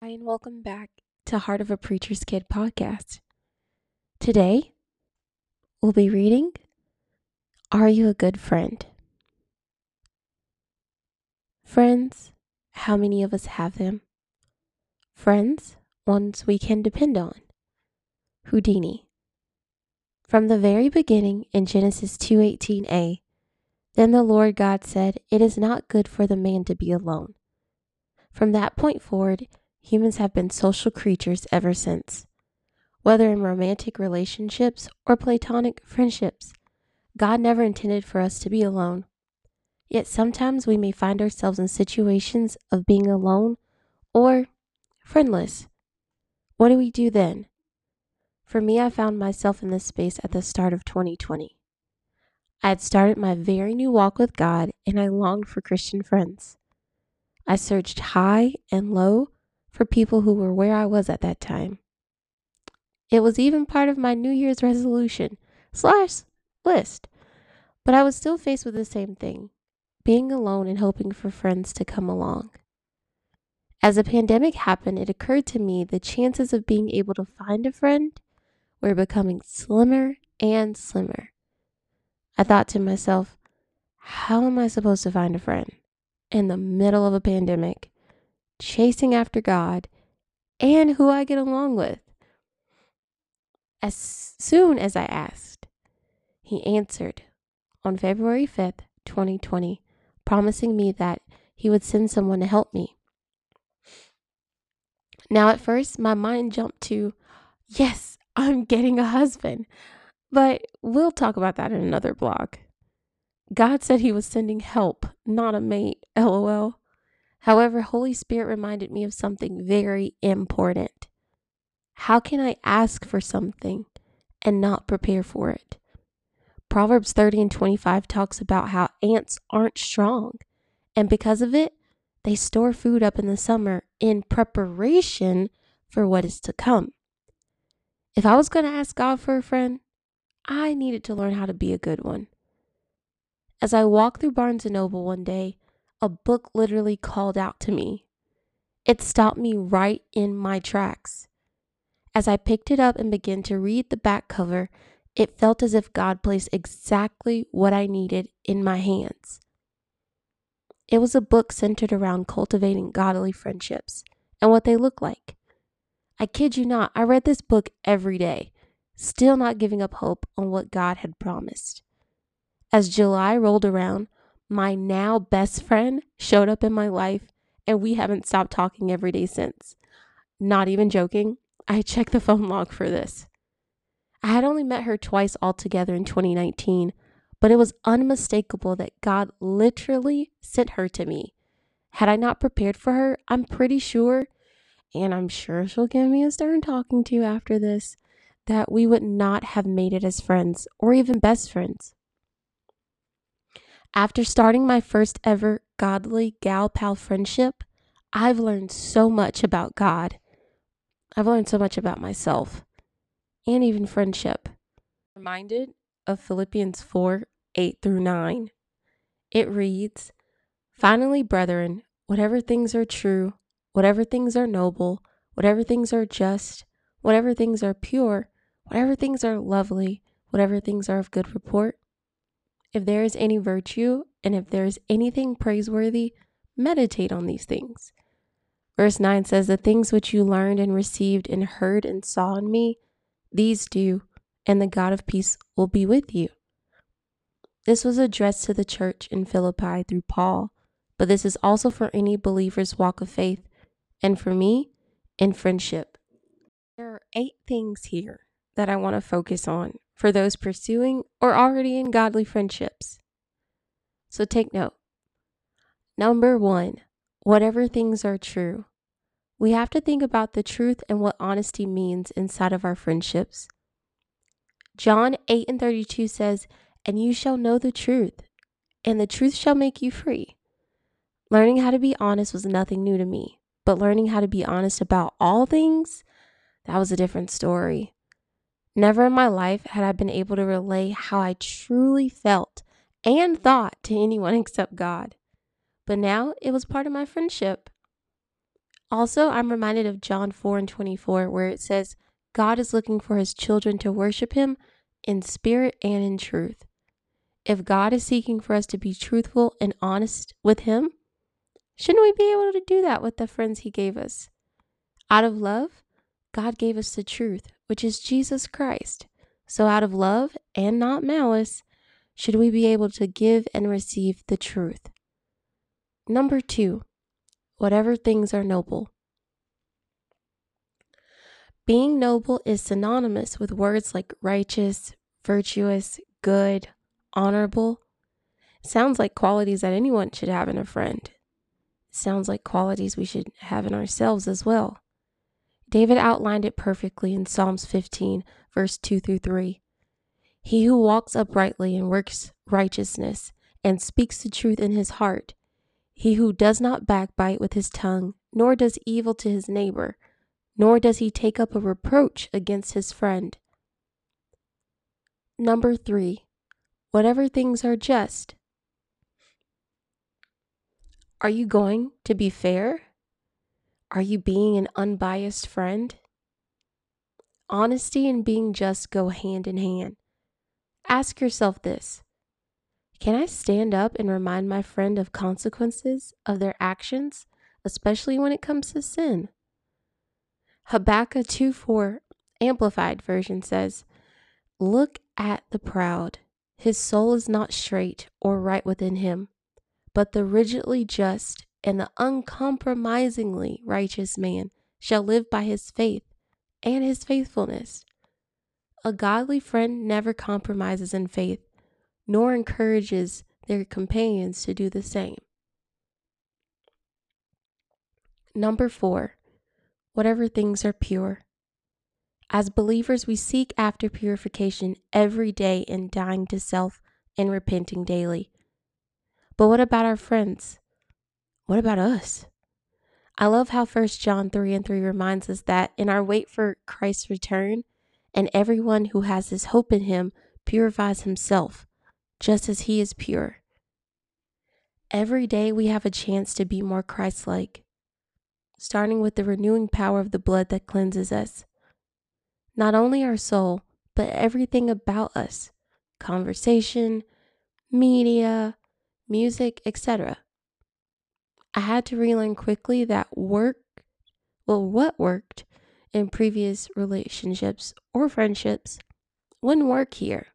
Hi, and welcome back to Heart of a Preacher's Kid podcast. Today, we'll be reading Are You a Good Friend? Friends, how many of us have them? Friends, ones we can depend on. Houdini. From the very beginning in Genesis 2:18a, then the Lord God said, "It is not good for the man to be alone." From that point forward, humans have been social creatures ever since. Whether in romantic relationships or platonic friendships, God never intended for us to be alone. Yet sometimes we may find ourselves in situations of being alone or friendless. What do we do then? For me, I found myself in this space at the start of 2020. I had started my very new walk with God and I longed for Christian friends. I searched high and low for people who were where I was at that time. It was even part of my New Year's resolution slash list, but I was still faced with the same thing being alone and hoping for friends to come along. As the pandemic happened, it occurred to me the chances of being able to find a friend were becoming slimmer and slimmer. I thought to myself, how am I supposed to find a friend in the middle of a pandemic chasing after God, and who I get along with. As soon as I asked, he answered on February 5th, 2020, promising me that he would send someone to help me. Now, at first, my mind jumped to, yes, I'm getting a husband. But we'll talk about that in another blog. God said he was sending help, not a mate, lol. However, Holy Spirit reminded me of something very important. How can I ask for something and not prepare for it? Proverbs 30 and 25 talks about how ants aren't strong, and because of it, they store food up in the summer in preparation for what is to come. If I was going to ask God for a friend, I needed to learn how to be a good one. As I walked through Barnes and Noble one day, a book literally called out to me. It stopped me right in my tracks. As I picked it up and began to read the back cover, it felt as if God placed exactly what I needed in my hands. It was a book centered around cultivating godly friendships and what they look like. I kid you not, I read this book every day, still not giving up hope on what God had promised. As July rolled around, my now best friend showed up in my life and we haven't stopped talking every day since. Not even joking, I checked the phone log for this. I had only met her twice altogether in 2019, but it was unmistakable that God literally sent her to me. Had I not prepared for her, I'm pretty sure, and I'm sure she'll give me a stern talking to after this, that we would not have made it as friends or even best friends. After starting my first ever godly gal pal friendship, I've learned so much about God. I've learned so much about myself and even friendship. Reminded of Philippians 4 8 through 9. It reads, Finally, brethren, whatever things are true, whatever things are noble, whatever things are just, whatever things are pure, whatever things are lovely, whatever things are of good report, if there is any virtue and if there is anything praiseworthy, meditate on these things. Verse 9 says, The things which you learned and received and heard and saw in me, these do, and the God of peace will be with you. This was addressed to the church in Philippi through Paul, but this is also for any believer's walk of faith, and for me, in friendship. There are eight things here that I want to focus on for those pursuing or already in godly friendships. So take note. Number one, whatever things are true. We have to think about the truth and what honesty means inside of our friendships. John 8 and 32 says, And you shall know the truth, and the truth shall make you free. Learning how to be honest was nothing new to me, but learning how to be honest about all things, that was a different story. Never in my life had I been able to relay how I truly felt and thought to anyone except God. But now it was part of my friendship. Also, I'm reminded of John 4 and 24, where it says, God is looking for his children to worship him in spirit and in truth. If God is seeking for us to be truthful and honest with him, shouldn't we be able to do that with the friends he gave us? Out of love, God gave us the truth, which is Jesus Christ. So, out of love and not malice, should we be able to give and receive the truth. Number two, whatever things are noble. Being noble is synonymous with words like righteous, virtuous, good, honorable. Sounds like qualities that anyone should have in a friend. Sounds like qualities we should have in ourselves as well. David outlined it perfectly in Psalms 15, verse 2 through 3. He who walks uprightly and works righteousness and speaks the truth in his heart, he who does not backbite with his tongue, nor does evil to his neighbor, nor does he take up a reproach against his friend. Number three, whatever things are just. Are you going to be fair? Are you being an unbiased friend? Honesty and being just go hand in hand. Ask yourself this Can I stand up and remind my friend of consequences of their actions, especially when it comes to sin? Habakkuk 2 4 Amplified Version says, Look at the proud. His soul is not straight or right within him, but the rigidly just and the uncompromisingly righteous man shall live by his faith and his faithfulness. A godly friend never compromises in faith, nor encourages their companions to do the same. Number four, whatever things are pure. As believers, we seek after purification every day in dying to self and repenting daily. But what about our friends? What about us? I love how 1 John 3 and 3 reminds us that in our wait for Christ's return, and everyone who has this hope in him purifies himself, just as he is pure. Every day we have a chance to be more Christ like, starting with the renewing power of the blood that cleanses us. Not only our soul, but everything about us conversation, media, music, etc. I had to relearn quickly that work, well, what worked in previous relationships or friendships wouldn't work here.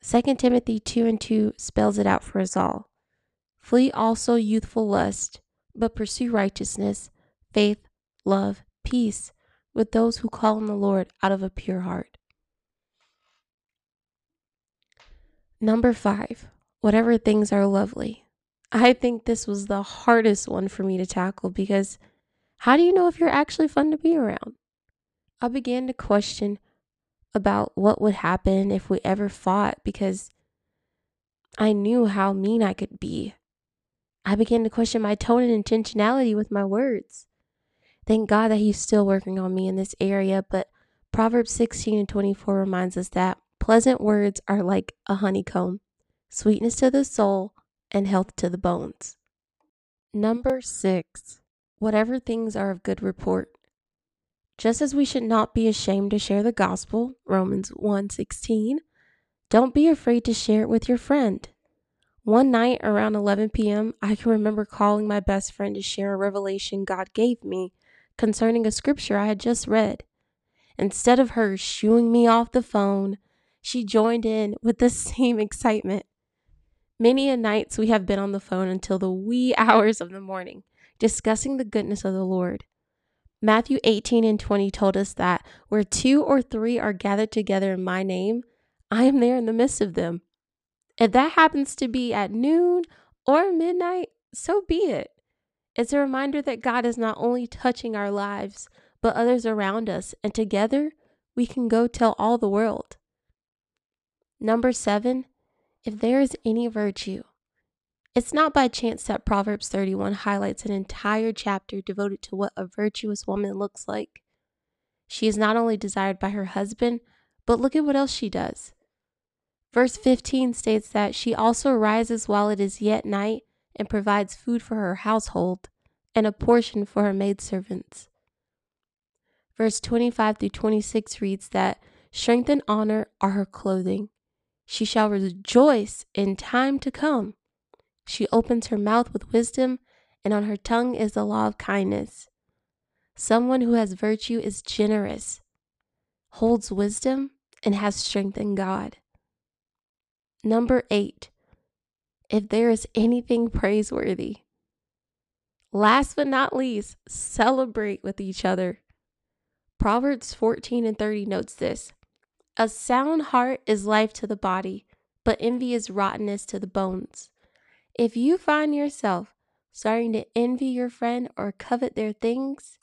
2 Timothy 2 and 2 spells it out for us all. Flee also youthful lust, but pursue righteousness, faith, love, peace with those who call on the Lord out of a pure heart. Number five, whatever things are lovely. I think this was the hardest one for me to tackle because how do you know if you're actually fun to be around? I began to question about what would happen if we ever fought because I knew how mean I could be. I began to question my tone and intentionality with my words. Thank God that He's still working on me in this area, but Proverbs 16 and 24 reminds us that pleasant words are like a honeycomb, sweetness to the soul and health to the bones. Number six, whatever things are of good report. Just as we should not be ashamed to share the gospel, Romans 1:16, don't be afraid to share it with your friend. One night around 11 p.m., I can remember calling my best friend to share a revelation God gave me concerning a scripture I had just read. Instead of her shooing me off the phone, she joined in with the same excitement. Many a nights we have been on the phone until the wee hours of the morning, discussing the goodness of the Lord. Matthew 18 and 20 told us that where two or three are gathered together in my name, I am there in the midst of them. If that happens to be at noon or midnight, so be it. It's a reminder that God is not only touching our lives, but others around us, and together we can go tell all the world. Number seven, if there is any virtue, it's not by chance that Proverbs 31 highlights an entire chapter devoted to what a virtuous woman looks like. She is not only desired by her husband, but look at what else she does. Verse 15 states that she also rises while it is yet night and provides food for her household and a portion for her maidservants. Verse 25 through 26 reads that strength and honor are her clothing. She shall rejoice in time to come. She opens her mouth with wisdom, and on her tongue is the law of kindness. Someone who has virtue is generous, holds wisdom, and has strength in God. Number eight, if there is anything praiseworthy. Last but not least, celebrate with each other. Proverbs 14 and 30 notes this A sound heart is life to the body, but envy is rottenness to the bones. If you find yourself starting to envy your friend or covet their things,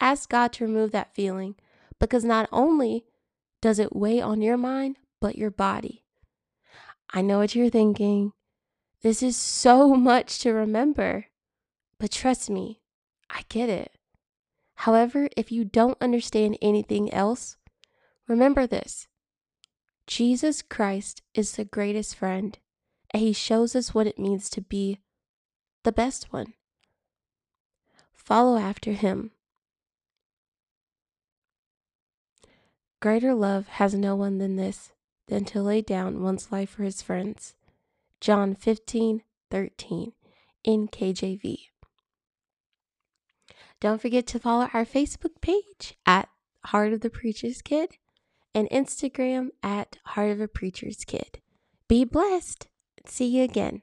ask God to remove that feeling because not only does it weigh on your mind, but your body. I know what you're thinking. This is so much to remember. But trust me, I get it. However, if you don't understand anything else, remember this Jesus Christ is the greatest friend, and he shows us what it means to be the best one. Follow after him. Greater love has no one than this, than to lay down one's life for his friends. John 15 13 in KJV. Don't forget to follow our Facebook page at Heart of the Preacher's Kid and Instagram at Heart of a Preacher's Kid. Be blessed. See you again.